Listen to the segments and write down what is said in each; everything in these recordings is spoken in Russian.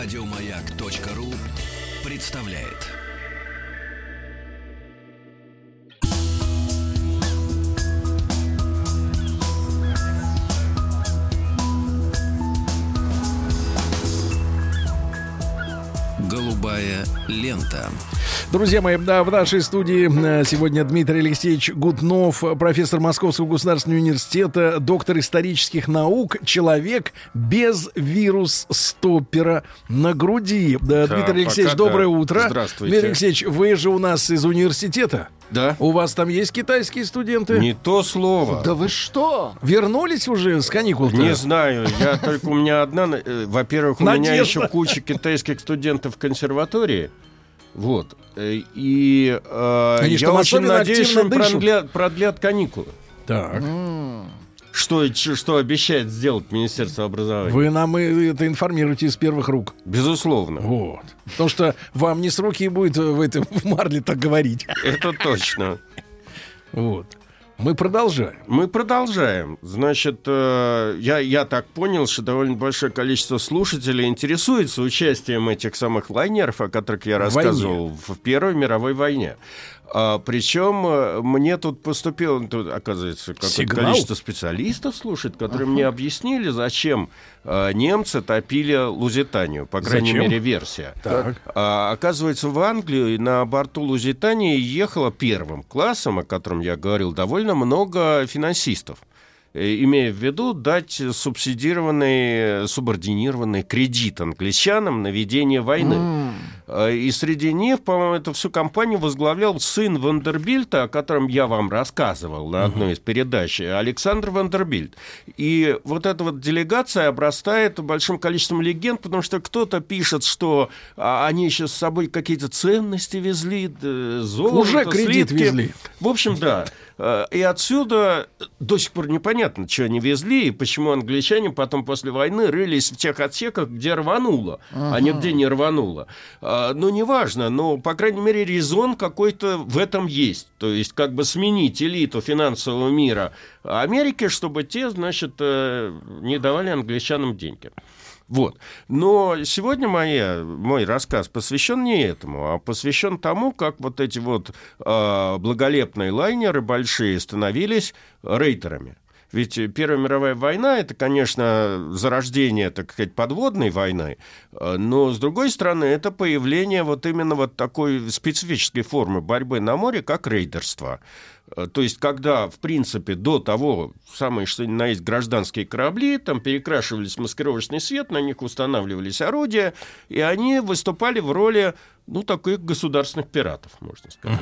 Радиомаяк.ру представляет. Голубая лента. Друзья мои, да, в нашей студии э, сегодня Дмитрий Алексеевич Гутнов, профессор Московского государственного университета, доктор исторических наук, человек без вирус-стоппера на груди. Да, Да, Дмитрий Алексеевич, пока доброе да. утро. Здравствуйте. Дмитрий Алексеевич, вы же у нас из университета. Да? У вас там есть китайские студенты? Не то слово. Да вы что? Вернулись уже с каникул Не знаю, я только у меня одна, э, во-первых, у меня еще куча китайских студентов в консерватории. Вот. Э, И э, Они я что, очень надеюсь, что им продлят, продлят каникулы. Так. Что, ч- что обещает сделать Министерство образования? Вы нам это информируете из первых рук. Безусловно. Вот. Потому что вам не с руки будет в, этом, в марле так говорить. Это точно. Вот. Мы продолжаем. Мы продолжаем. Значит, э, я, я так понял, что довольно большое количество слушателей интересуется участием этих самых лайнеров, о которых я В рассказывал в Первой мировой войне. А, причем э, мне тут поступило, тут, оказывается, какое-то количество специалистов слушает, которые мне объяснили, зачем э, немцы топили Лузитанию, по крайней Зачем? мере, версия. Так. А, оказывается, в Англию на борту Лузитании ехало первым классом, о котором я говорил, довольно много финансистов. Э, Имея в виду дать субсидированный, субординированный кредит англичанам на ведение войны. Э, И среди них, по-моему, эту всю компанию возглавлял сын Вандербильта, о котором я вам рассказывал на одной из передач, Александр Вандербильт. И вот эта вот делегация обрастает большим количеством легенд, потому что кто-то пишет, что а, они еще с собой какие-то ценности везли, золото, Уже кредит слитки. везли. В общем, да. Э, И отсюда до сих пор непонятно, что они везли, и почему англичане потом после войны рылись в тех отсеках, где рвануло, а нигде не рвануло. А, Ну, неважно, но, по крайней мере, резон какой-то в этом есть. То есть, как бы сменить элиту финансового мира Америки, чтобы те, значит, э, не давали англичанам деньги. Вот. Но сегодня моя, мой рассказ посвящен не этому, а посвящен тому, как вот эти вот э, благолепные лайнеры большие становились рейтерами. Ведь Первая мировая война это, конечно, зарождение, так сказать, подводной войны, э, но с другой стороны, это появление вот именно вот такой специфической формы борьбы на море, как рейдерство. Э, То есть, когда, в принципе, до того, самые что ни на есть гражданские корабли, там перекрашивались маскировочный свет, на них устанавливались орудия, и они выступали в роли, ну, таких государственных пиратов, можно сказать.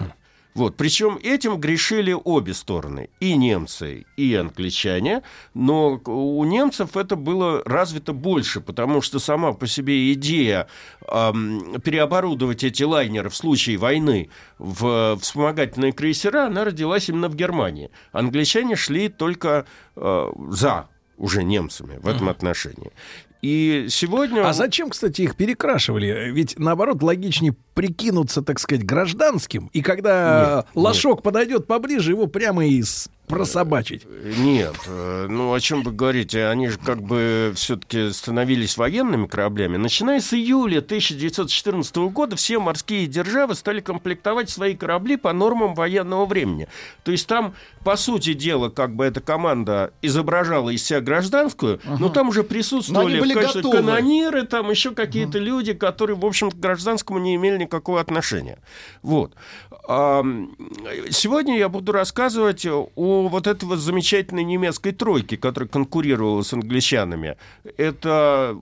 Вот. Причем этим грешили обе стороны, и немцы, и англичане, но у немцев это было развито больше, потому что сама по себе идея ам, переоборудовать эти лайнеры в случае войны в вспомогательные крейсера, она родилась именно в Германии. Англичане шли только э, за уже немцами в этом отношении. И сегодня... А зачем, кстати, их перекрашивали? Ведь, наоборот, логичнее прикинуться, так сказать, гражданским. И когда Нет, лошок подойдет поближе, его прямо и с- прособачить. Нет, э, ну о чем вы говорите? Они же как бы все-таки становились военными кораблями. Начиная с июля 1914 года все морские державы стали комплектовать свои корабли по нормам военного времени. То есть там, по сути дела, как бы эта команда изображала из себя гражданскую, но там уже присутствовали в качестве готовы. канониры, там еще какие-то люди, которые, в общем, к гражданскому не имели никакого отношения. Вот. А, Сегодня я буду рассказывать о вот этой вот замечательной немецкой тройке, которая конкурировала с англичанами. Это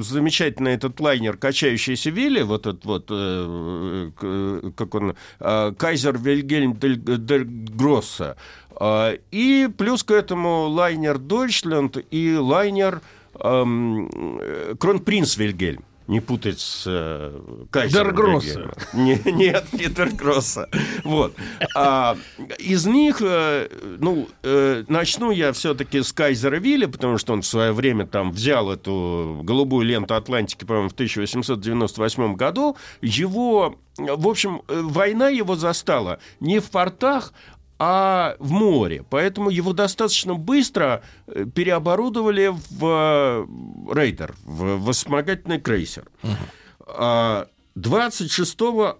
замечательный этот лайнер «Качающийся Вилли», вот этот вот, э, как он, э, Кайзер Вильгельм дель, дель Гросса. А, И плюс к этому лайнер «Дойчленд» и лайнер эм, э, «Кронпринц Вильгельм». Не путать с э, Кайзером Дергросса. Не- нет, не Дергросса. Вот. А, из них, э, ну, э, начну я все-таки с Кайзера Вилли, потому что он в свое время там взял эту голубую ленту Атлантики, по-моему, в 1898 году. Его, в общем, война его застала не в портах, а в море. Поэтому его достаточно быстро э, переоборудовали в э, рейдер, в вспомогательный крейсер. Uh-huh. 26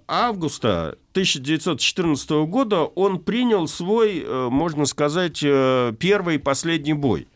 августа 1914 года он принял свой, э, можно сказать, первый и последний бой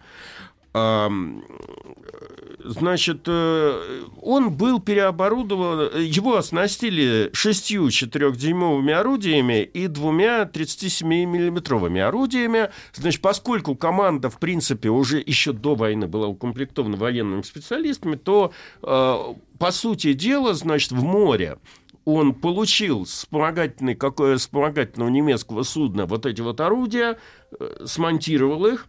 значит, э, он был переоборудован, его оснастили шестью четырехдюймовыми орудиями и двумя 37-миллиметровыми орудиями. Значит, поскольку команда, в принципе, уже еще до войны была укомплектована военными специалистами, то, э, по сути дела, значит, в море он получил вспомогательный, какое вспомогательного немецкого судна вот эти вот орудия, э, смонтировал их,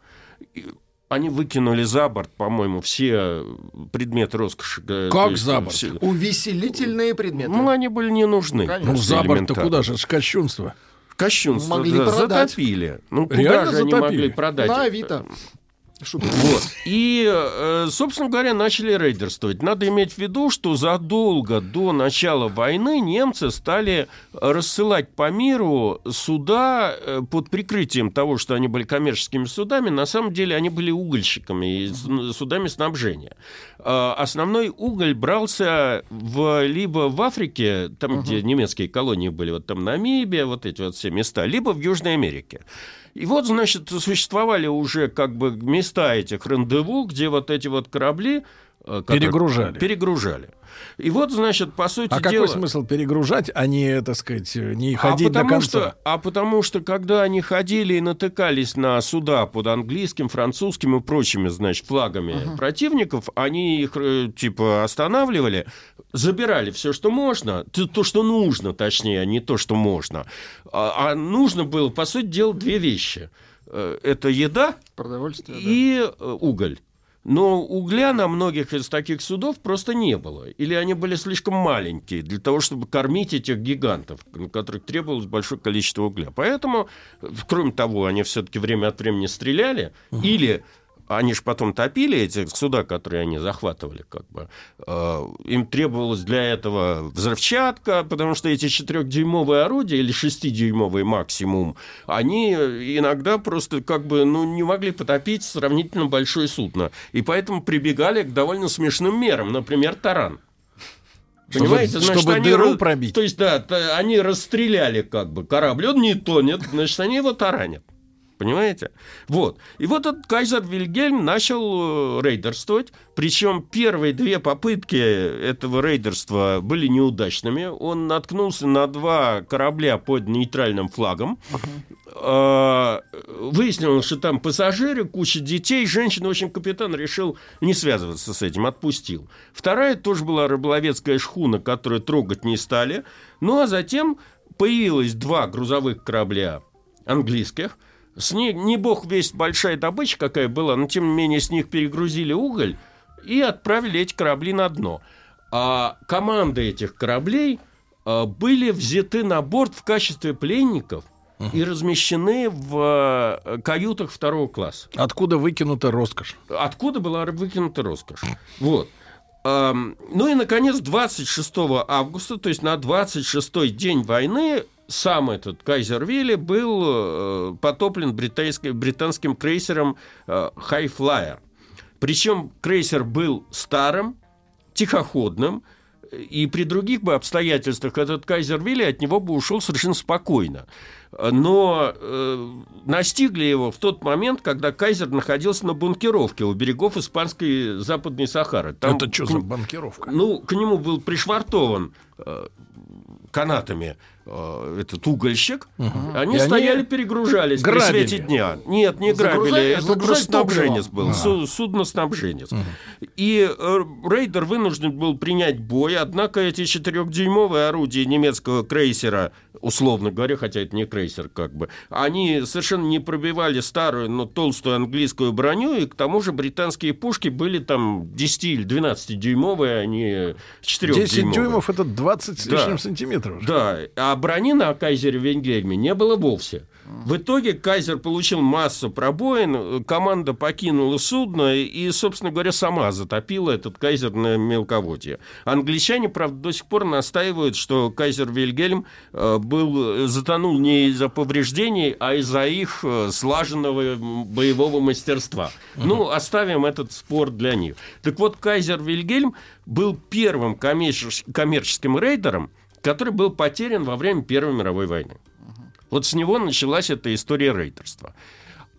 они выкинули за борт, по-моему, все предметы роскоши. Как есть, за борт? Все... Увеселительные предметы. Ну, они были не нужны. Ну, за борт-то куда же? Это кощунство. Кощунство, могли да, продать. затопили. Ну, куда Реально же затопили? они могли продать? На Авито. Вот. И, э, собственно говоря, начали рейдерствовать. Надо иметь в виду, что задолго до начала войны немцы стали рассылать по миру суда э, под прикрытием того, что они были коммерческими судами. На самом деле они были угольщиками и судами снабжения. А основной уголь брался в, либо в Африке, там, uh-huh. где немецкие колонии были, вот там Намибия, вот эти вот все места, либо в Южной Америке. И вот, значит, существовали уже как бы места этих рандеву, где вот эти вот корабли Э, перегружали. Перегружали. И вот, значит, по сути а дела... какой смысл перегружать, а не, так сказать, не а ходить а до конца? Что, а потому что, когда они ходили и натыкались на суда под английским, французским и прочими, значит, флагами uh-huh. противников, они их, э, типа, останавливали, забирали все, что можно, то, что нужно, точнее, а не то, что можно. А, а нужно было, по сути дела, две вещи. Э, это еда и да. уголь. Но угля на многих из таких судов просто не было. Или они были слишком маленькие для того, чтобы кормить этих гигантов, на которых требовалось большое количество угля. Поэтому, кроме того, они все-таки время от времени стреляли угу. или они же потом топили эти суда, которые они захватывали, как бы. Э, им требовалось для этого взрывчатка, потому что эти четырехдюймовые орудия или шестидюймовые максимум, они иногда просто как бы ну, не могли потопить сравнительно большое судно. И поэтому прибегали к довольно смешным мерам, например, таран. Понимаете, чтобы, значит, они дыру пробить. То есть, да, они расстреляли как бы корабль, он не тонет, значит, они его таранят. Понимаете? Вот. И вот этот кайзер Вильгельм начал э, рейдерствовать. Причем первые две попытки этого рейдерства были неудачными. Он наткнулся на два корабля под нейтральным флагом. Uh-huh. Выяснилось, что там пассажиры, куча детей, женщины. В общем, капитан решил не связываться с этим, отпустил. Вторая тоже была рыболовецкая шхуна, которую трогать не стали. Ну, а затем появилось два грузовых корабля английских – с них, не бог весь большая добыча какая была, но тем не менее с них перегрузили уголь и отправили эти корабли на дно. А команды этих кораблей а, были взяты на борт в качестве пленников и размещены в а, каютах второго класса. Откуда выкинута роскошь? Откуда была выкинута роскошь? Вот. Ну и, наконец, 26 августа, то есть на 26-й день войны, сам этот Кайзервилли был э, потоплен британским крейсером э, Хайфлайер. Причем крейсер был старым, тихоходным, и при других бы обстоятельствах этот Кайзер Вилли от него бы ушел совершенно спокойно. Но э, настигли его в тот момент, когда Кайзер находился на бункеровке у берегов испанской Западной Сахары. Там, Это что за банкировка? Ну, к нему был пришвартован э, канатами этот угольщик, угу. они и стояли, они перегружались грабили. при свете дня. Нет, не грабили, это снабженец был, а. судноснабженец. Угу. И э, рейдер вынужден был принять бой, однако эти четырехдюймовые орудия немецкого крейсера, условно говоря, хотя это не крейсер как бы, они совершенно не пробивали старую, но толстую английскую броню, и к тому же британские пушки были там 10 или 12 дюймовые, а не 4 10 дюймов это 20 с лишним да. сантиметров. Да, а брони на кайзере Венгельме не было вовсе. В итоге Кайзер получил массу пробоин, команда покинула судно и, собственно говоря, сама затопила этот Кайзер на мелководье. Англичане, правда, до сих пор настаивают, что Кайзер Вильгельм э, был, затонул не из-за повреждений, а из-за их э, слаженного боевого мастерства. Ну, оставим этот спор для них. Так вот, Кайзер Вильгельм был первым коммерческим рейдером, который был потерян во время Первой мировой войны. Вот с него началась эта история рейдерства.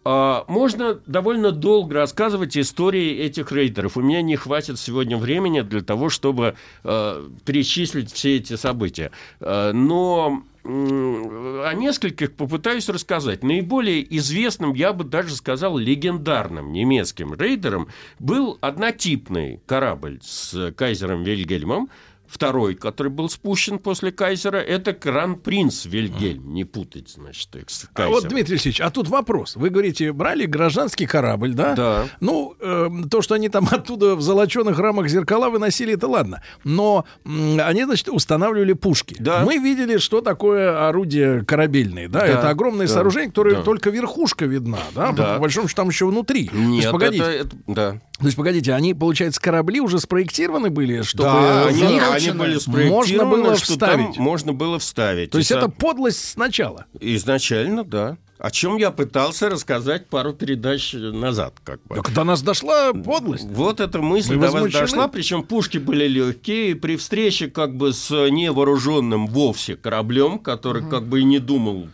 А, можно довольно долго рассказывать истории этих рейдеров. У меня не хватит сегодня времени для того, чтобы э, перечислить все эти события. Э, но о нескольких попытаюсь рассказать. Наиболее известным, я бы даже сказал, легендарным немецким рейдером был однотипный корабль с кайзером Вильгельмом, Второй, который был спущен после Кайзера, это Кран-принц Вильгельм. Не путать, значит, с Кайзером. А вот, Дмитрий Алексеевич, а тут вопрос. Вы говорите, брали гражданский корабль, да? Да. Ну, э, то, что они там оттуда в золоченых рамах зеркала выносили, это ладно. Но э, они, значит, устанавливали пушки. Да. Мы видели, что такое орудие корабельное, да? да. Это огромное да. сооружение, которое да. только верхушка видна, да? да. По, по большому счету там еще внутри. Нет, есть, погодите. Это, это, да. То есть, погодите, они, получается, корабли уже спроектированы были, чтобы да, они, них они были можно было что вставить. Там можно было вставить. То есть это подлость сначала? Изначально, да. О чем я пытался рассказать пару передач назад. Как бы. Так до нас дошла подлость. Вот эта мысль Мы до вас дошла, причем пушки были легкие. При встрече как бы с невооруженным вовсе кораблем, который угу. как бы и не думал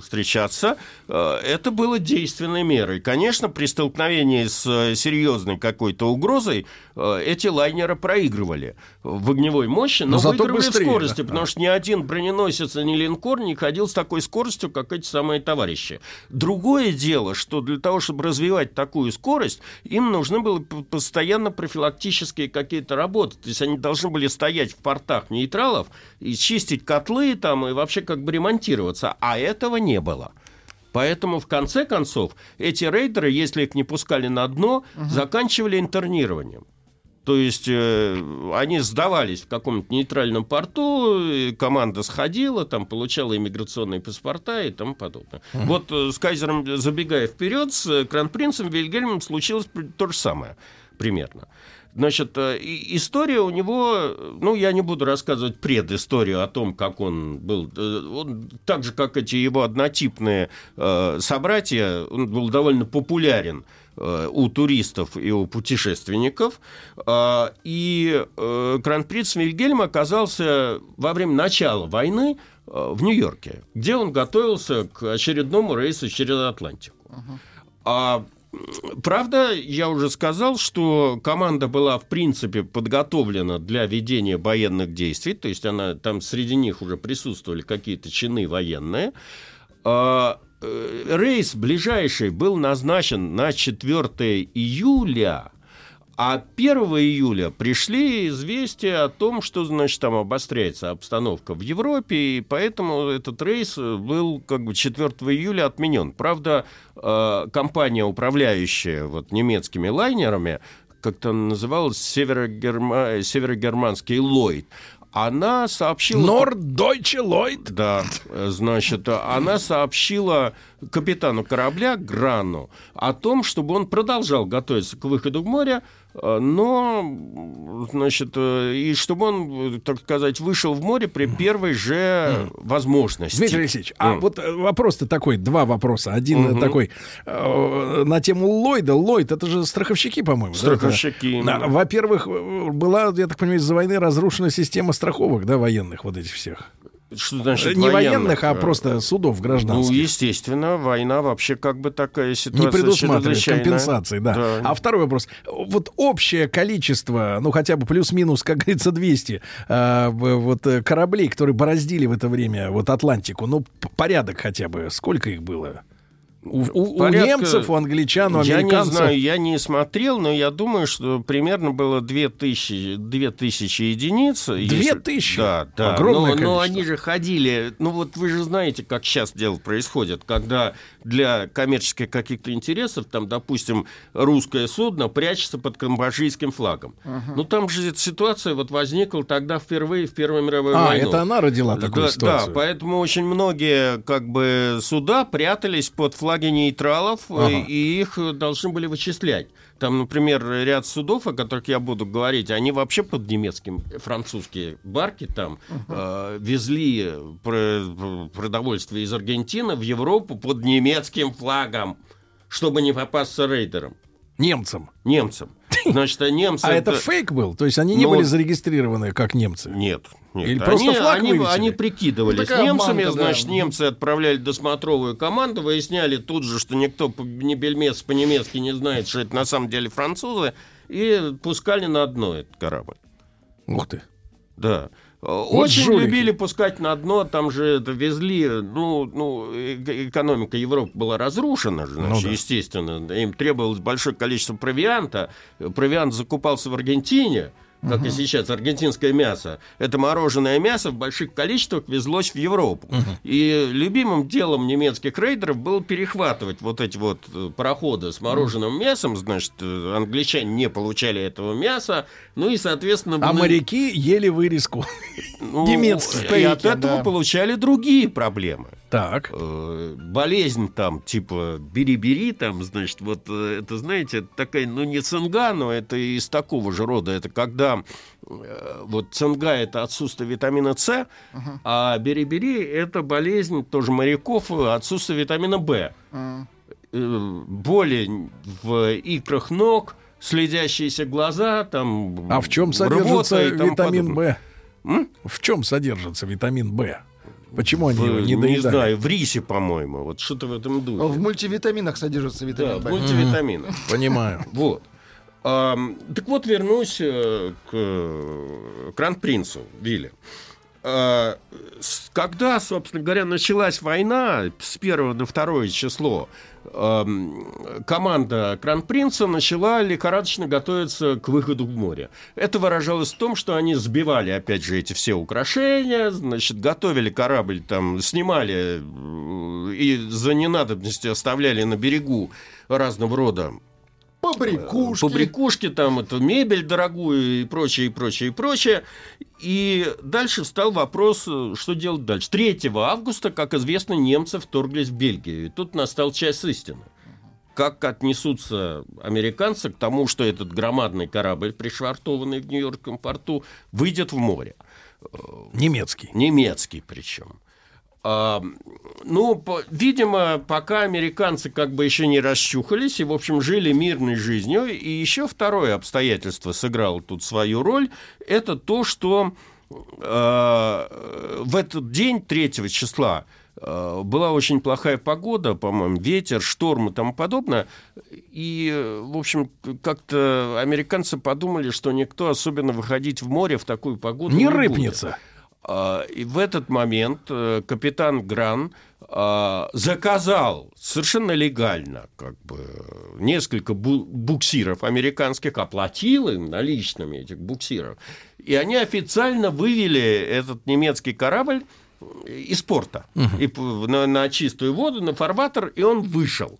встречаться, э, это было действенной мерой. Конечно, при столкновении с э, серьезной какой-то угрозой э, эти лайнеры проигрывали в огневой мощи, но, но выигрывали быстрее, в скорости, потому что ни один броненосец, ни линкор не ходил с такой скоростью, как эти самые товарищи. Другое дело, что для того, чтобы развивать такую скорость, им нужны были постоянно профилактические какие-то работы. То есть они должны были стоять в портах нейтралов и чистить котлы там, и вообще как бы ремонтироваться. А этого не было. Поэтому, в конце концов, эти рейдеры, если их не пускали на дно, угу. заканчивали интернированием. То есть э, они сдавались в каком-то нейтральном порту, команда сходила, там получала иммиграционные паспорта и тому подобное. Угу. Вот э, с Кайзером, забегая вперед, с Кронпринцем Вильгельмом случилось то же самое примерно. Значит, э, история у него, ну, я не буду рассказывать предысторию о том, как он был, э, он, так же, как эти его однотипные э, собратья, он был довольно популярен э, у туристов и у путешественников. Э, и э, Кран-принц Вильгельм оказался во время начала войны э, в Нью-Йорке, где он готовился к очередному рейсу через Атлантику. Uh-huh. А Правда, я уже сказал, что команда была, в принципе, подготовлена для ведения военных действий, то есть она, там среди них уже присутствовали какие-то чины военные. А, э, рейс ближайший был назначен на 4 июля, а 1 июля пришли известия о том, что, значит, там обостряется обстановка в Европе, и поэтому этот рейс был как бы 4 июля отменен. Правда, э, компания, управляющая вот немецкими лайнерами, как-то называлась северогерма... северогерманский Ллойд, она сообщила... Норддойче Ллойд? Да, значит, она сообщила капитану корабля Грану о том, чтобы он продолжал готовиться к выходу в море, Э, но, значит, э, и чтобы он, так сказать, вышел в море при первой же возможности. Дмитрий Алексеевич, а вот э, вопрос-то такой, два вопроса. Один угу. такой э, на тему Ллойда. Ллойд, это же страховщики, по-моему. Страховщики. Да? Во-первых, была, я так понимаю, из-за войны разрушена система страховок, да, военных вот этих всех. Что значит Не военных, военных а просто судов гражданских. Ну, естественно, война вообще как бы такая ситуация. Не предусматривает компенсации, да. да. А второй вопрос. Вот общее количество, ну хотя бы плюс-минус, как говорится, 200 а, вот э, кораблей, которые бороздили в это время вот Атлантику, ну порядок хотя бы, сколько их было? У, у- у Порядка- немцев, у англичан, у Я не американцев. знаю, я не смотрел, но я думаю, что примерно было 2000, 2000 единиц. Две Если- тысячи? Да, да. Огромное но, но количество. они же ходили... Ну вот вы же знаете, как сейчас дело происходит, когда для коммерческих каких-то интересов, там, допустим, русское судно прячется под камбоджийским флагом. Ну там же эта ситуация вот возникла тогда впервые в Первую мировую А, войну. это она родила такую да, ситуацию. да, поэтому очень многие как бы суда прятались под флаги нейтралов, э, Ага. и их должны были вычислять. Там, например, ряд судов, о которых я буду говорить, они вообще под немецким, французские барки там э, везли про- продовольствие из Аргентины в Европу под немецким флагом, чтобы не попасться рейдерам, Немцам. немцам. Значит, а немцы... А это фейк был? То есть они не Ну, были зарегистрированы как немцы? Нет, нет. Или просто они, флаг они, вывесили? они прикидывались Ну, немцами, обманка, да. значит, немцы отправляли досмотровую команду, выясняли тут же, что никто ни бельмес по-немецки не знает, что это на самом деле французы, и пускали на дно этот корабль. Ух ты. Да. Очень жулики. любили пускать на дно, там же везли, ну, ну, экономика Европы была разрушена, же, значит, Ну да. естественно. Им требовалось большое количество провианта. Провиант закупался в Аргентине, как и сейчас, аргентинское мясо. Это мороженое мясо в больших количествах везлось в Европу. И любимым делом немецких рейдеров было перехватывать вот эти вот э, пароходы с мороженым мясом. Значит, э, англичане не получали этого мяса. Ну и, соответственно... А было- моряки ели вырезку. ну, Немецкие И от стейки, этого да. получали другие проблемы. Так. Э, Болезнь там, типа, бери-бери, там, значит, вот это, знаете, это такая, ну, не цинга, но это из такого же рода. Это когда э, вот цинга – это отсутствие витамина С, а бери-бери – это болезнь тоже моряков, э, отсутствие витамина В. М. Э, Боли в икрах ног, следящиеся глаза, там, А в чем содержится витамин? М? В чем содержится витамин Б? Почему они В- его не не доедали? знаю, в рисе, по-моему, вот что-то в этом духе. В мультивитаминах содержится Да, витамин Б. мультивитамины. Понимаю. Вот. Так вот, вернусь э, к Кран-принцу Вилли. А, Когда, собственно говоря, началась война с 1 на 2 число, команда Кран-принца начала лихорадочно готовиться к выходу в море. Это выражалось в том, что они сбивали, опять же, эти все украшения, значит, готовили корабль, там, снимали э, и за ненадобностью оставляли на берегу разного рода Побрякушки. побрякушки, там это мебель дорогую и прочее, и прочее, и прочее. И дальше встал вопрос, что делать дальше. 3 августа, как известно, немцы вторглись в Бельгию. И тут настал час истины. Как отнесутся американцы к тому, что этот громадный корабль, пришвартованный в Нью-Йоркском порту, выйдет в море? Немецкий. Немецкий причем. А, ну, по- видимо, пока американцы как бы еще не расчухались и, в общем, жили мирной жизнью. И еще второе обстоятельство сыграло тут свою роль. Это то, что э, в этот день, 3 числа, э, была очень плохая погода, по-моему, ветер, шторм и тому подобное. И, в общем, как-то американцы подумали, что никто особенно выходить в море в такую погоду Не будет. рыпнется. А, И в этот момент э, капитан Гран а, заказал совершенно легально как бы, несколько бу- буксиров американских, оплатил им наличными этих буксиров. И они официально вывели этот немецкий корабль из порта и п- на, на чистую воду, на фарватер, и он вышел.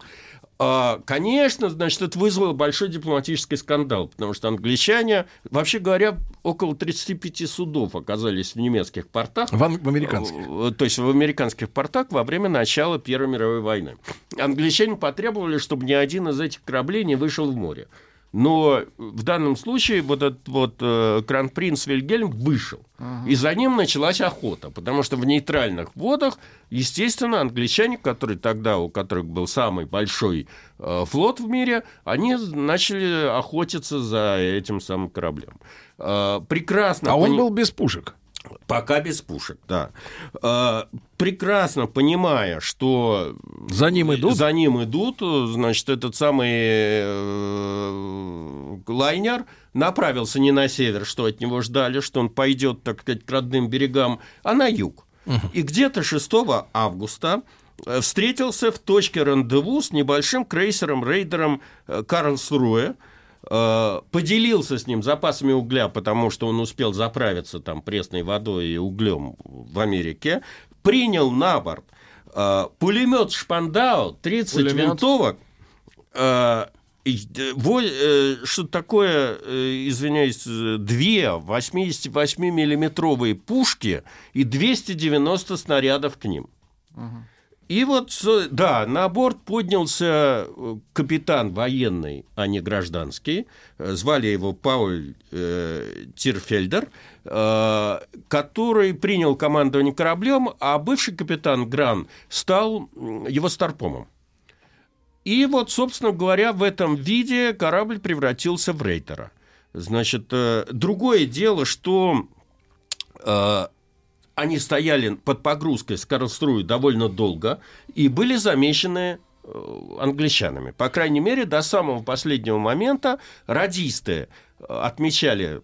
А, Конечно, значит, это вызвало большой дипломатический скандал, потому что англичане, вообще говоря, около 35 судов оказались в немецких портах. В, в американских. Э, То есть в американских портах во время начала Первой мировой войны. Англичане потребовали, чтобы ни один из этих кораблей не вышел в море. Но в данном случае вот этот вот э, Кран-принц Вильгельм вышел. И за ним началась охота, потому что в нейтральных водах, естественно, англичане, которые тогда, у которых был самый большой э, флот в мире, они начали охотиться за этим самым кораблем. Э, прекрасно А он пони- был без пушек. Пока без пушек, да. Э, прекрасно понимая, что За ним идут? за ним идут, значит, этот самый э, лайнер направился не на север, что от него ждали, что он пойдет, так сказать, к родным берегам, а на юг. И где-то 6 августа э, встретился в точке рандеву с небольшим крейсером-рейдером э, Карлсруэ, э, поделился с ним запасами угля, потому что он успел заправиться там пресной водой и углем в Америке, принял на борт э, пулемет Шпандау, 30 Пулемет. винтовок, э, что такое, извиняюсь, две 88-миллиметровые пушки и 290 снарядов к ним. И вот, да, на борт поднялся э, капитан военный, а не гражданский. Э, Звали его Пауль э, Тирфельдер, э, который принял командование кораблем, а бывший капитан Гран стал его старпомом. И вот, собственно говоря, в этом виде корабль превратился в рейтера. Значит, э, другое дело, что э, они стояли под погрузкой с Карлсруэ довольно долго и были замечены э, англичанами. По крайней мере, до самого последнего момента радисты э, отмечали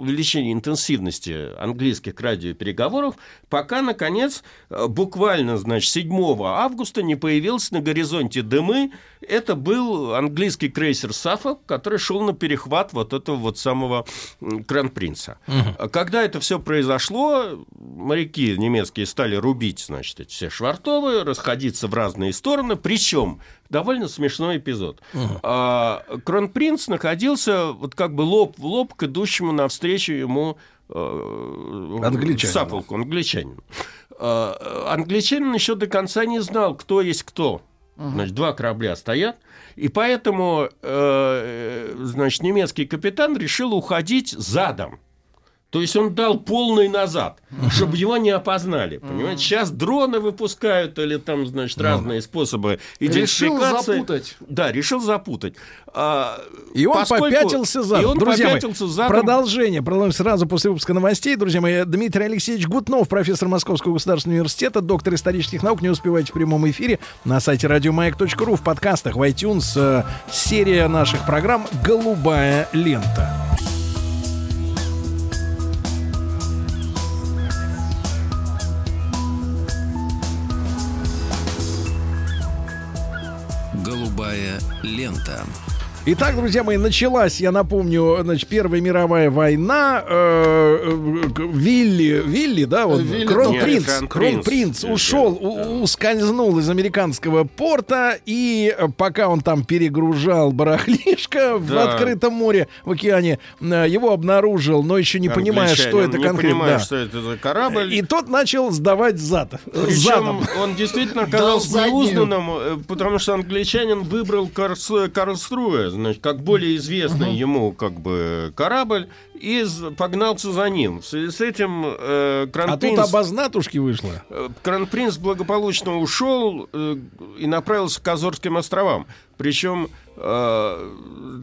увеличение интенсивности английских радиопереговоров, пока, наконец, э, буквально, значит, 7 августа не появился на горизонте дымы. Это был английский крейсер «Саффолк», который шел на перехват вот этого вот самого м, Кронпринца. А Когда это все произошло, моряки немецкие стали рубить, значит, эти все швартовые, расходиться в разные стороны, причем довольно смешной эпизод. А, Кронпринц находился вот как бы лоб в лоб к идущему навстречу ему э, Англичанину. Саффолку, англичанину. А, Англичанин еще до конца не знал, кто есть кто. Значит, два корабля стоят, и поэтому, э, значит, немецкий капитан решил уходить задом. То есть он дал полный назад, чтобы его не опознали. Понимаете? Сейчас дроны выпускают или там, значит, разные способы Решил идентификации. запутать. Да, решил запутать. А, И он поскольку- попятился задом. И он Друзья мои, попятился задом. Продолжение. Продолжим сразу после выпуска новостей. Друзья мои, Дмитрий Алексеевич Гутнов, профессор Московского государственного университета, доктор исторических наук. Не успевайте в прямом эфире на сайте радиомаяк.ру, в подкастах, в iTunes. э, Серия наших программ «Голубая лента». Голубая лента. Итак, друзья мои, началась, я напомню, значит, Первая мировая война. э, э, Вилли, Вилли, да, вот, Вилли, кронпринц, да. кронпринц Нет, ушел, да. у- ускользнул из американского порта, и пока он там перегружал барахлишко в открытом море, в океане, э, его обнаружил, но еще не понимая, что это конкретно. понимая, да. что это за корабль. И тот начал сдавать зад. задом. Причем он действительно оказался неузнанным, потому что англичанин выбрал Карлсруэ, значит, как более известный ему как бы корабль, и погнался за ним. В связи с этим э, А тут Кронпринц, обознатушки вышло. э, Кронпринц благополучно ушел э, и направился к Азорским островам. Причем э,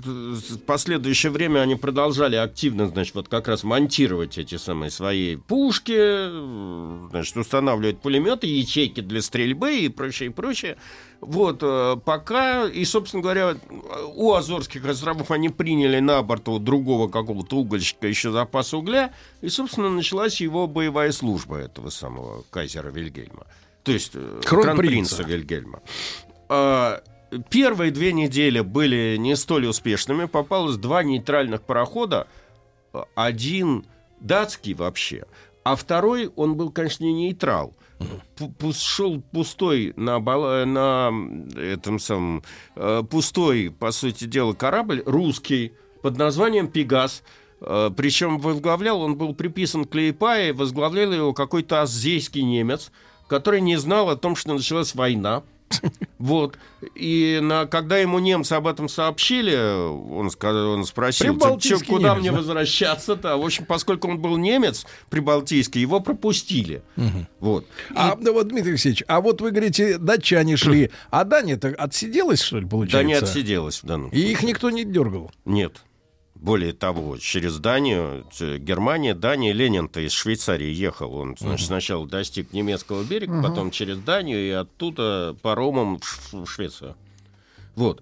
в последующее время они продолжали активно, значит, вот как раз монтировать эти самые свои пушки, э, значит, устанавливать пулеметы, ячейки для стрельбы и прочее, и прочее. Вот, э, пока, и, собственно говоря, у Азорских островов они приняли на борт у другого какого-то угольщика еще запас угля, и, собственно, началась его боевая служба этого самого кайзера Вильгельма. То есть э, Кронпринца. кронпринца Вильгельма. Первые две недели были не столь успешными. Попалось два нейтральных парохода. Один датский вообще, а второй, он был, конечно, не нейтрал. Шел пустой на, на этом самом э, пустой, по сути дела, корабль русский под названием Пегас. Э, Причем возглавлял, он был приписан к Клейпае, возглавлял его какой-то азейский немец, который не знал о том, что началась война. Вот. И на, когда ему немцы об этом сообщили, он, сказал, он спросил, «Чё- Прибалтийский чё, куда немец, мне да? возвращаться-то? В общем, поскольку он был немец прибалтийский, его пропустили. Вот. А да вот, Дмитрий Алексеевич, а вот вы говорите, датчане шли, а Дания-то отсиделась, что ли, получается? Да не отсиделась в данном И их никто не дергал. Нет. Более того, через Данию, Германия, Дания, Ленин-то из Швейцарии ехал. Он, значит, сначала достиг немецкого берега, потом через Данию и оттуда паромом в Швецию. Вот.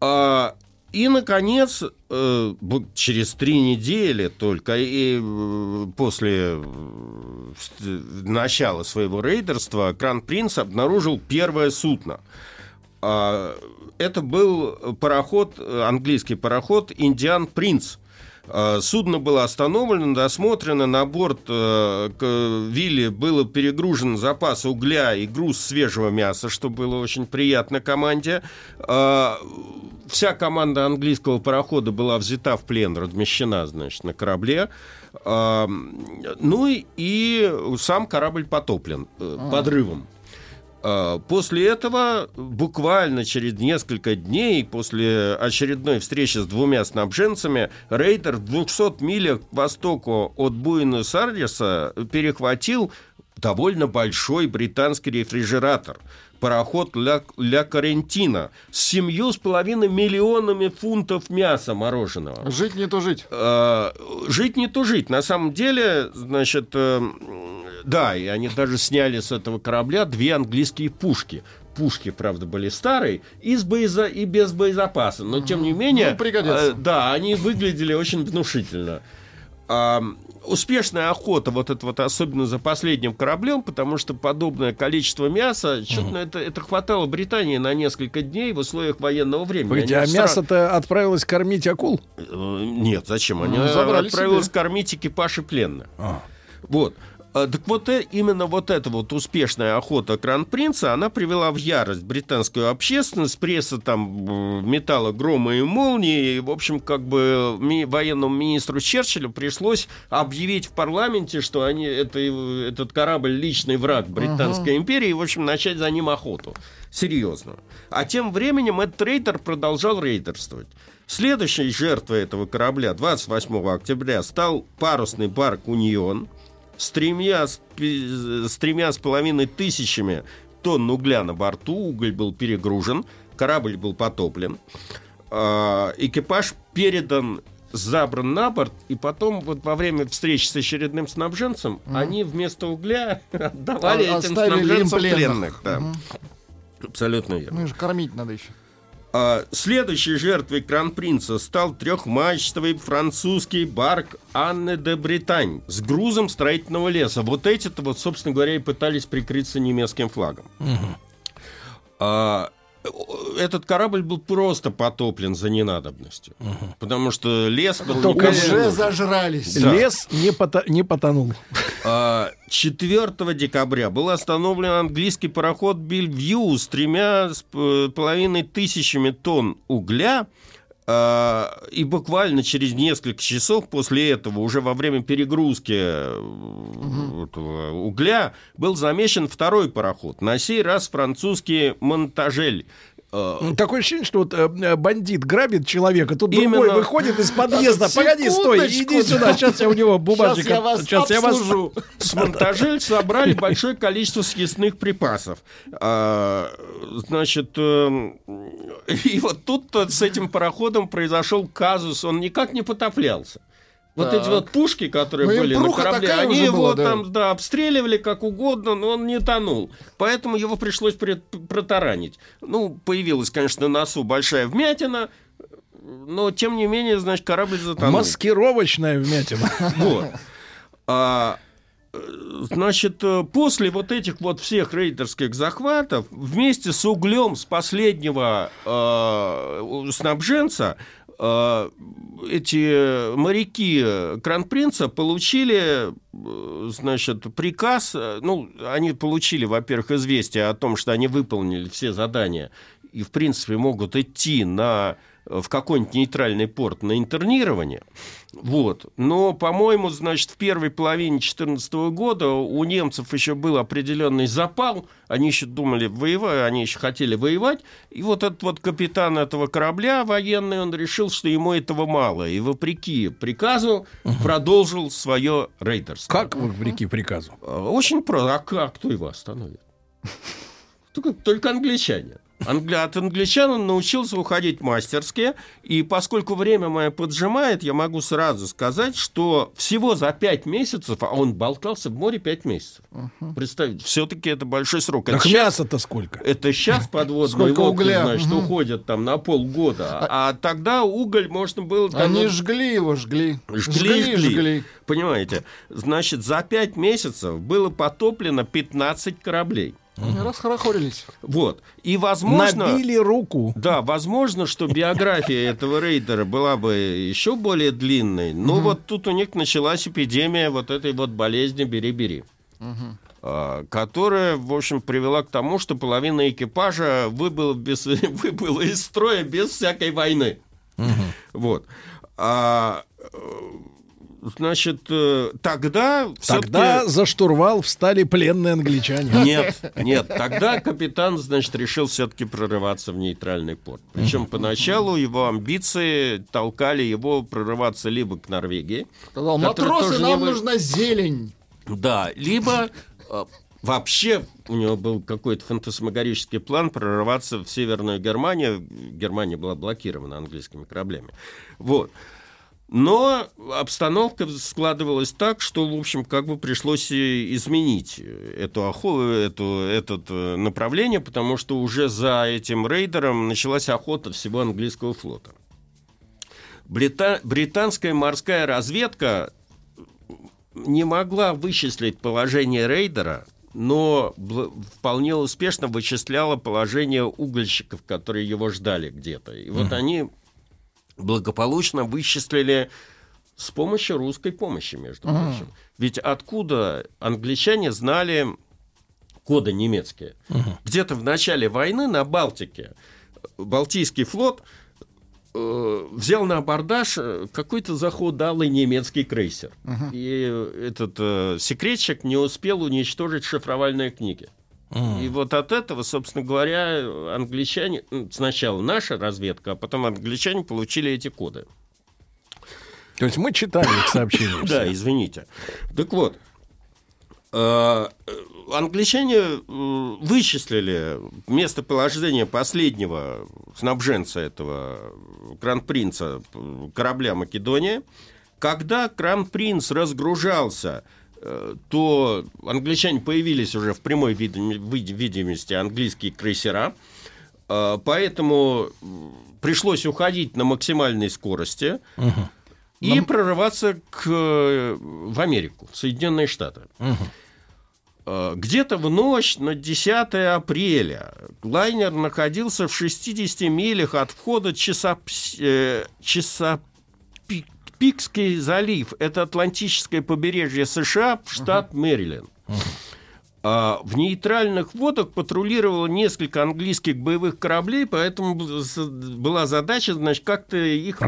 А, и, наконец, э, через три недели только, и э, после э, в начало своего рейдерства Кран-Принц обнаружил первое судно. А, Это был пароход, английский пароход «Индиан Принц». А, Судно было остановлено, досмотрено, на борт э, к вилле было перегружен запас угля и груз свежего мяса, что было очень приятно команде. А, Вся команда английского парохода была взята в плен, размещена, значит, на корабле. Ну и, и сам корабль потоплен э, подрывом. А, После этого, буквально через несколько дней, после очередной встречи с двумя снабженцами, рейдер в 200 милях к востоку от Буэнос-Айреса перехватил довольно большой британский рефрижератор. Пароход «Ля, Ля Карентина» с семью с половиной миллионами фунтов мяса мороженого. Жить не то жить. Э, жить не то жить. На самом деле, значит, э, да, и они даже сняли с этого корабля две английские пушки. Пушки, правда, были старые и, с боеза... и без боезапаса, но тем не менее, Ну, пригодятся. э, да, они выглядели очень внушительно. Успешная охота, вот это вот особенно за последним кораблем, потому что подобное количество мяса, что-то это, это хватало Британии на несколько дней в условиях военного времени. Погодите, Они а сра- мясо-то отправилось кормить акул? Э, Нет, зачем? Они Ну, забрали отправились себе. кормить экипаж и пленных. А. Вот. А, Так вот, э, именно вот эта вот успешная охота Кран-Принца, она привела в ярость британскую общественность, пресса там э, метала грома и молнии, и, в общем, как бы ми- военному министру Черчиллю пришлось объявить в парламенте, что они, это, э, этот корабль личный враг Британской империи, и, в общем, начать за ним охоту. Серьезно. А тем временем этот рейдер продолжал рейдерствовать. Следующей жертвой этого корабля 28 октября стал парусный барк «Унион», с тремя, с с тремя с половиной тысячами тонн угля на борту. Уголь был перегружен, корабль был потоплен. А, Экипаж передан, забран на борт, и потом вот во время встречи с очередным снабженцем они вместо угля отдавали А- этим снабженцам пленных. пленных. да. Мгм. Абсолютно верно. Ну же кормить надо еще. А, Следующей жертвой Кран-Принца стал трехмачтовый французский барк Анны де Британь с грузом строительного леса. Вот эти-то, вот, собственно говоря, и пытались прикрыться немецким флагом. А, Этот корабль был просто потоплен за ненадобностью. Потому что лес был Только Уже зажрались. Да. Лес не, пота- не потонул. А, 4 декабря был остановлен английский пароход Бельвью с тремя с половиной тысячами тонн угля. А, И буквально через несколько часов после этого, уже во время перегрузки этого угля, был замечен второй пароход. На сей раз французский «Монтажель». Э, Такое ощущение, что вот э, э, бандит грабит человека, тут другой Именно. выходит из подъезда. Погоди, стой, иди сюда, сейчас я у него бумажник. Сейчас я вас сейчас я вас- обслужу. С монтажель собрали большое количество съестных припасов. А, значит, эм, и вот тут с этим пароходом произошел казус, он никак не потоплялся. Вот Так. эти вот пушки, которые Ну, им были на корабле, они его была, да. там да, обстреливали как угодно, но он не тонул. Поэтому его пришлось пред- протаранить. Ну, появилась, конечно, на носу большая вмятина, но тем не менее, значит, корабль затонул. Маскировочная вмятина. Вот. А, значит, после вот этих вот всех рейдерских захватов, вместе с углем с последнего э, снабженца, эти моряки Кронпринца получили, э, значит, приказ, э, ну, они получили, во-первых, известие о том, что они выполнили все задания и, в принципе, могут идти на в какой-нибудь нейтральный порт на интернирование. Вот. Но, по-моему, значит, в первой половине 2014 года у немцев еще был определенный запал. Они еще думали воевать, они еще хотели воевать. И вот этот вот капитан этого корабля военный, он решил, что ему этого мало. И вопреки приказу продолжил свое рейдерство. Как вопреки приказу? А, Очень просто. А как? Кто его остановит? Только, только англичане. Англи- От англичан он научился уходить мастерски, и поскольку время мое поджимает, я могу сразу сказать, что всего за пять месяцев, а он болтался в море пять месяцев. Представьте, все-таки это большой срок. Так мясо-то сколько? это сейчас подводные Сколько лодки, угля? значит, Мгм. уходят там на полгода, а, тогда уголь можно было... там, Они ну, жгли его, жгли. Жгли, жгли. Понимаете, значит, за пять месяцев было потоплено 15 кораблей. Они расхорохорились. Вот. И, возможно... Набили руку. Да, возможно, что биография этого рейдера была бы еще более длинной, но вот тут у них началась эпидемия вот этой вот болезни «бери-бери», а, которая, в общем, привела к тому, что половина экипажа выбыла, без, выбыла из строя без всякой войны. Вот. А, э, значит, э, тогда... Тогда за штурвал встали пленные англичане. Нет, нет. Тогда капитан, значит, решил все-таки прорываться в нейтральный порт. Причем поначалу его амбиции толкали его прорываться либо к Норвегии, Сказал, матросы, нам не нужна зелень. да, либо э, вообще у него был какой-то фантасмагорический план прорываться в Северную Германию. Германия была блокирована английскими кораблями. Вот. Но обстановка складывалась так, что, в общем, как бы пришлось изменить эту, эту, этот э, направление, потому что уже за этим рейдером началась охота всего английского флота. Брита- британская морская разведка не могла вычислить положение рейдера, но вполне успешно вычисляла положение угольщиков, которые его ждали где-то. И вот они благополучно вычислили с помощью русской помощи, между прочим. Ведь откуда англичане знали коды немецкие? Где-то в начале войны на Балтике Балтийский флот э, взял на абордаж э, какой-то заходалый немецкий крейсер. И этот э, секретчик не успел уничтожить шифровальные книги. И вот от этого, собственно говоря, англичане, м, сначала наша разведка, а потом англичане получили эти коды. То есть мы читали их сообщения. Да, извините. Так вот, э, э, англичане э, вычислили местоположение последнего снабженца этого Кран-Принца корабля Македония. Когда Кран-Принц разгружался, то англичане появились уже в прямой видим- види- видимости английские крейсера. Э, Поэтому пришлось уходить на максимальной скорости и прорываться к, э, в Америку, в Соединенные Штаты. Э, Где-то в ночь на 10 апреля лайнер находился в 60 милях от входа Чесапс- э, Чесапикский залив. Это Атлантическое побережье США, штат Мэриленд. А в нейтральных водах патрулировало несколько английских боевых кораблей, поэтому была задача, значит, как-то их.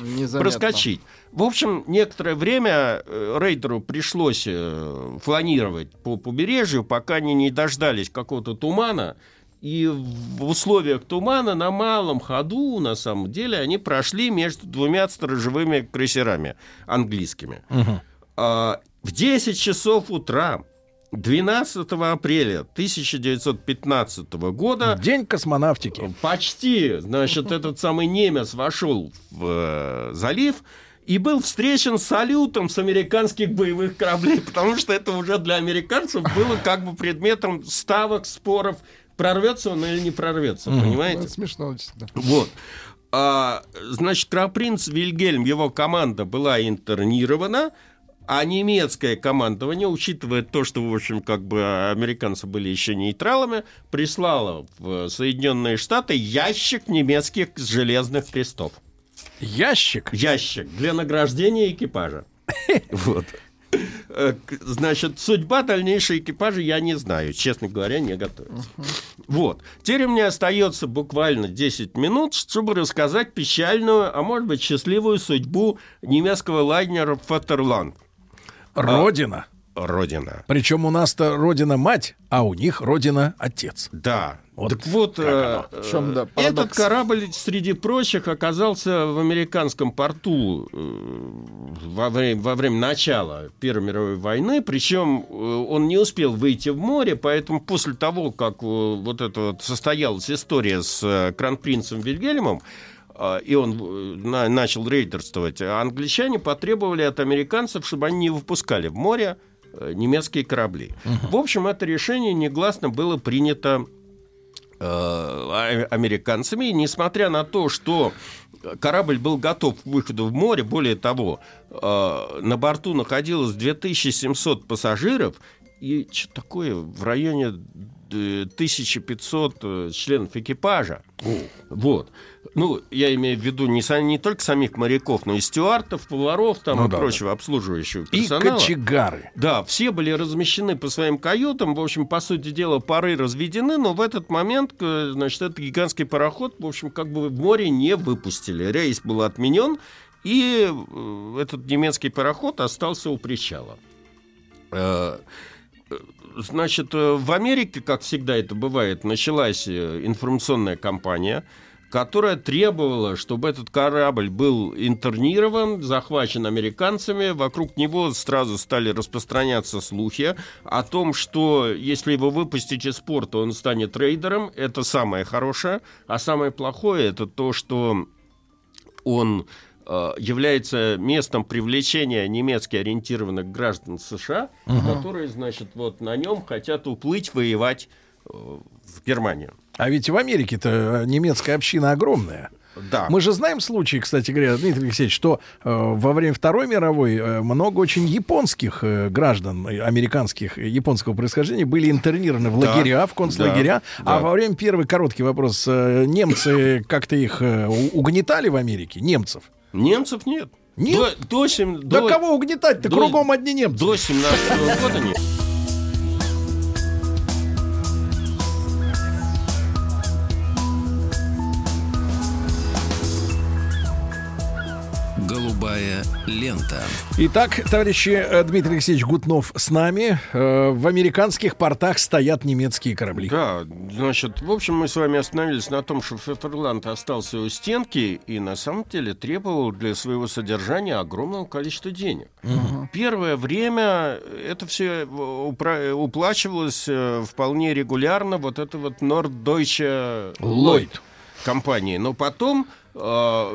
Незаметно. Проскочить. В общем, некоторое время э, рейдеру пришлось э, фланировать по побережью, пока они не дождались какого-то тумана. И в условиях тумана на малом ходу, на самом деле, они прошли между двумя сторожевыми крейсерами английскими. А, в 10 часов утра 12 апреля 1915 года День космонавтики. Почти, значит, этот самый немец вошел в э, залив и был встречен салютом с американских боевых кораблей, потому что это уже для американцев было как бы предметом ставок, споров, прорвется он или не прорвется, Ну, понимаете? это смешно очень, да. Вот. А, значит, Крапринц Вильгельм, его команда была интернирована, а немецкое командование, учитывая то, что, в общем, как бы американцы были еще нейтралами, прислало в Соединенные Штаты ящик немецких железных крестов. Ящик. Ящик для награждения экипажа. Вот. Э, Значит, судьба дальнейшей экипажа я не знаю, честно говоря, не готовится. Вот. Теперь меня остается буквально 10 минут, чтобы рассказать печальную, а может быть счастливую судьбу немецкого лайнера «Фатерланд». Родина. Родина. Причем у нас-то родина мать, а у них родина отец. Да. Вот так вот, э, В чем, да, этот парадокс? корабль, среди прочих, оказался в американском порту э, во время, во время начала Первой мировой войны, причем э, он не успел выйти в море, поэтому после того, как э, вот это вот состоялась история с э, кронпринцем Вильгельмом, э, и он э, на- начал рейдерствовать, англичане потребовали от американцев, чтобы они не выпускали в море э, немецкие корабли. В общем, это решение негласно было принято э, а- американцами, и несмотря на то, что корабль был готов к выходу в море, более того, э, на борту находилось 2700 пассажиров, и что такое в районе э, 1500 э, членов экипажа. Вот. Ну, я имею в виду не, не только самих моряков, но и стюартов, поваров там Ну и да, прочего обслуживающего И персонала. кочегары. Да, все были размещены по своим каютам. В общем, по сути дела, пары разведены, но в этот момент, э, значит, этот гигантский пароход, в общем, как бы в море не выпустили. Рейс был отменен, и э, этот немецкий пароход остался у причала. Значит, э, в Америке, как всегда это бывает, началась э, информационная кампания, которая требовала, чтобы этот корабль был интернирован, захвачен американцами. Вокруг него сразу стали распространяться слухи о том, что если его выпустить из порта, он станет рейдером. Это самое хорошее. А самое плохое это то, что он является местом привлечения немецки ориентированных граждан США, которые, значит, вот на нем хотят уплыть воевать э, в Германию. А ведь в Америке-то немецкая община огромная. Да. Мы же знаем случаи, кстати говоря, Дмитрий Алексеевич, что э, во время Второй мировой э, много очень японских э, граждан, э, американских, э, японского происхождения, были интернированы в Да, лагеря, в концлагеря. да, А да. во время первый короткий вопрос, э, немцы как-то их э, угнетали в Америке? Немцев? Немцев нет. Нет? До, до сем- Да до- кого угнетать-то? до- Кругом одни немцы. До 17 года нет. Голубая лента. Итак, товарищи, э, Дмитрий Алексеевич Гутнов с нами. Э, В американских портах стоят немецкие корабли. Да, значит, в общем, мы с вами остановились на том, что Фетерланд остался у стенки и на самом деле требовал для своего содержания огромного количества денег. Первое время это все упра- уплачивалось э, вполне регулярно, вот это вот Norddeutsche Lloyd. компании. Но потом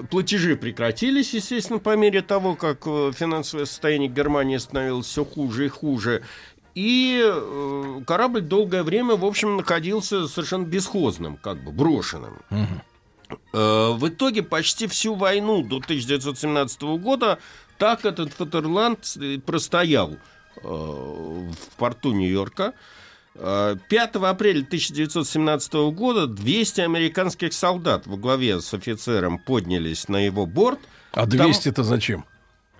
платежи прекратились, естественно, по мере того, как э, финансовое состояние Германии становилось все хуже и хуже. И э, корабль долгое время, в общем, находился совершенно бесхозным, как бы брошенным. Э, В итоге почти всю войну до 1917 года так этот Фатерланд простоял в порту Нью-Йорка. Э, 5 апреля 1917 года 200 американских солдат во главе с офицером поднялись на его борт. А Там- 200-то зачем?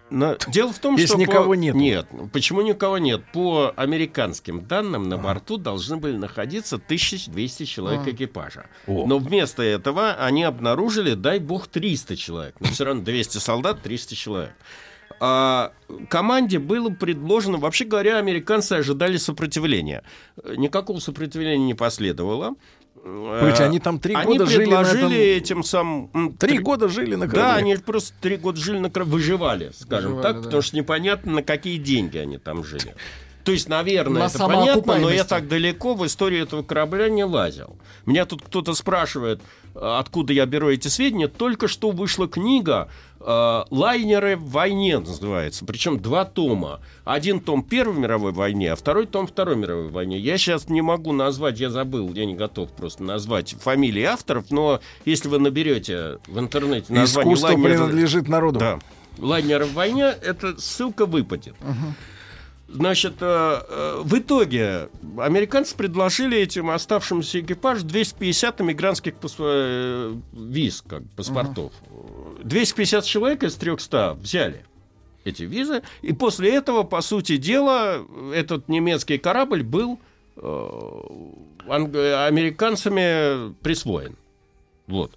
на- Дело в том, Если что... по- никого нету. Нет. Почему никого нет? По американским данным, на борту должны были находиться 1200 человек экипажа. О. Но вместо этого они обнаружили, дай бог, 300 человек. Но все равно 200 солдат, 300 человек. А команде было предложено, вообще говоря, американцы ожидали сопротивления. Никакого сопротивления не последовало. Погодите, они там три Они года жили на предложили этом- этим самым... Три три- года жили на да, корабле. они просто три года жили на корабле, выживали, скажем Выживали, так, да. потому что непонятно, на какие деньги они там жили. То есть, наверное, На это понятно, но я так далеко в историю этого корабля не лазил. Меня тут кто-то спрашивает, а, откуда я беру эти сведения. Только что вышла книга э, «Лайнеры в войне» называется. Причем два тома. Один том Первой мировой войне, а второй том Второй мировой войне. Я сейчас не могу назвать, я забыл, я не готов просто назвать фамилии авторов, но если вы наберете в интернете название Искусство «Лайнеры- принадлежит народу. да. Лайнеры в войне, эта ссылка выпадет. Значит, э, э, в итоге американцы предложили этим оставшимся экипажу 250 иммигрантских э, виз, как паспортов. 250 человек из 300 взяли эти визы, и после этого, по сути дела, этот немецкий корабль был американцами присвоен. Вот.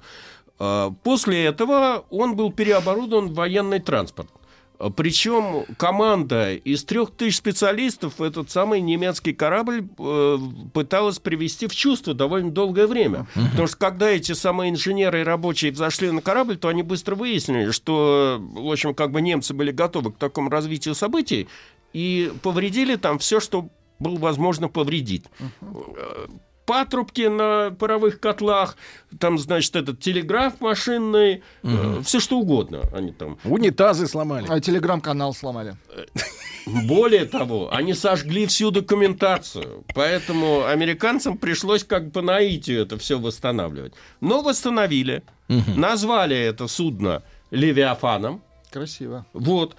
После этого он был переоборудован в военный транспорт. А Причем команда из трех тысяч специалистов этот самый немецкий корабль э, пыталась привести в чувство довольно долгое время. Потому что когда эти самые инженеры и рабочие взошли на корабль, то они быстро выяснили, что, в общем, как бы немцы были готовы к такому развитию событий и повредили там все, что было возможно повредить. Патрубки на паровых котлах, там, значит, этот телеграф машинный, все что угодно они там. Унитазы сломали. А телеграм-канал сломали. Более того, они сожгли всю документацию, поэтому американцам пришлось как бы по наитию это все восстанавливать. Но восстановили, назвали это судно Левиафаном, Красиво. вот.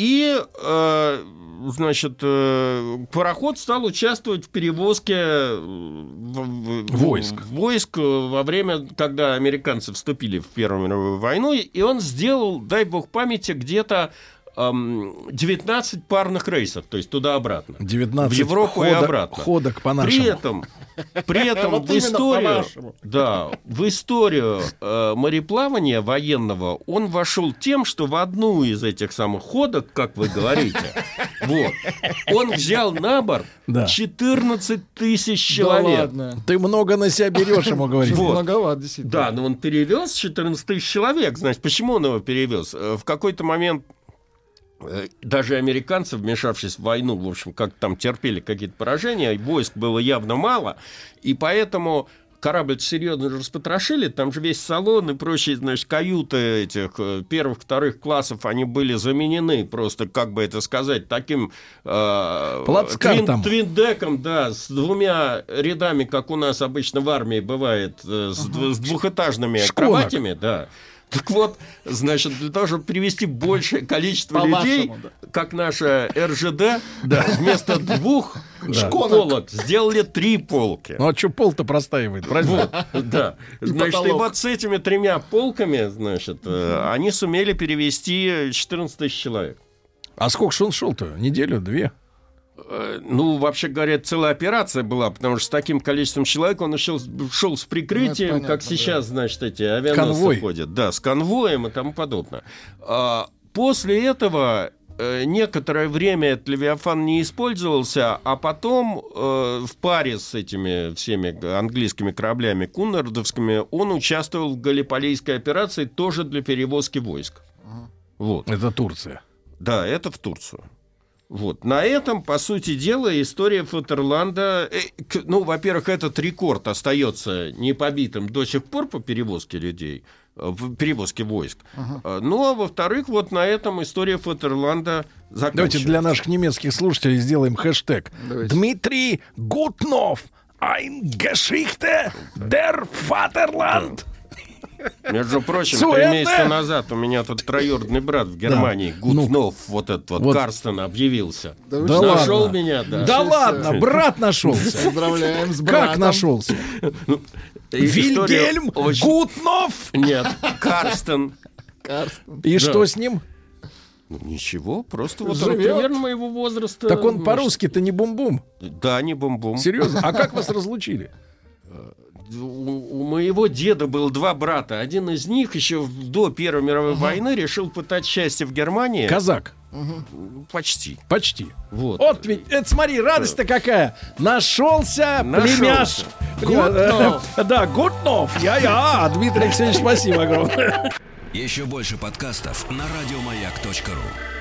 И, э, значит, э, пароход стал участвовать в перевозке э, в- в- Войск. войск э, во время, когда американцы вступили в Первую мировую войну, и он сделал, дай бог памяти, где-то эм, 19 парных рейсов, то есть туда-обратно. 19 в Европу и ходок- обратно. ходок по нашему. При этом, при этом Вот в историю, да, в историю э, мореплавания военного он вошел тем, что в одну из этих самых ходок, как вы говорите, вот, он взял на борт Да. 14 тысяч Да человек. ладно. Ты много на себя берешь, ему говорить. Вот. Многовато, действительно. Да, но он перевез 14 тысяч человек. Значит, почему он его перевез? Э, В какой-то момент даже американцы, вмешавшись в войну, в общем, как там терпели какие-то поражения, войск было явно мало, и поэтому корабль серьезно распотрошили, там же весь салон и прочие, значит, каюты этих э, первых, вторых классов, они были заменены просто, как бы это сказать, таким... э, Плацкартом. твин- твиндеком, да, с двумя рядами, как у нас обычно в армии бывает, э, с, дв- с двухэтажными Шконок. кроватями, да. Так вот, значит, для того, чтобы привести большее количество людей, По-вашему, как наша РЖД, вместо двух Шконок. полок сделали три полки. Ну а что пол-то простаивает, правильно? Вот, да. Значит, и потолок. вот с этими тремя полками, значит, э, они сумели перевести 14 тысяч человек. А сколько ж он шел-то? Неделю, две? Э, Ну, вообще говоря, целая операция была, потому что с таким количеством человек он шел, шел с прикрытием, Ну, понятно, как да. сейчас, значит, эти авианосцы Конвой. ходят. Да, с конвоем и тому подобное. А, после этого э, некоторое время этот Левиафан не использовался, а потом э, в паре с этими всеми английскими кораблями куннардовскими он участвовал в Галиполийской операции тоже для перевозки войск. Вот. Это Турция. Да, это в Турцию. Вот. На этом, по сути дела, история Фатерланда... э, ну, во-первых, этот рекорд остается непобитым до сих пор по перевозке людей, э, в перевозке войск. Э, Ну, а во-вторых, вот на этом история Фатерланда Давайте заканчивается. для наших немецких слушателей сделаем хэштег. Давайте. Дмитрий Гутнов. Ein Geschichte der Vaterland. Между прочим, Суэте! три месяца назад у меня тут троюродный брат в Германии, Ну. Гутнов, вот этот вот, Вот. Карстен, объявился. Да Да? Нашел ладно. меня, да. Да ладно, брат нашелся. Поздравляем с Как братом. нашелся? И история Вильгельм очень- Гутнов. Нет, Карстен. Карстен. И что с ним? Ну, ничего, просто вот он Живет. примерно моего возраста. Так он может, по-русски-то не бум-бум. Да, не бум-бум. Серьезно? А как вас разлучили? У, у моего деда было два брата. Один из них еще до Первой мировой войны решил пытать счастье в Германии. Казак. Почти. Почти. Вот. Вот ведь, это смотри, радость-то какая. Нашелся Нашелся. племяш. Гутнов. Да, Гутнов. Я-я. Дмитрий Алексеевич, спасибо огромное. Еще больше подкастов на радиомаяк.ру.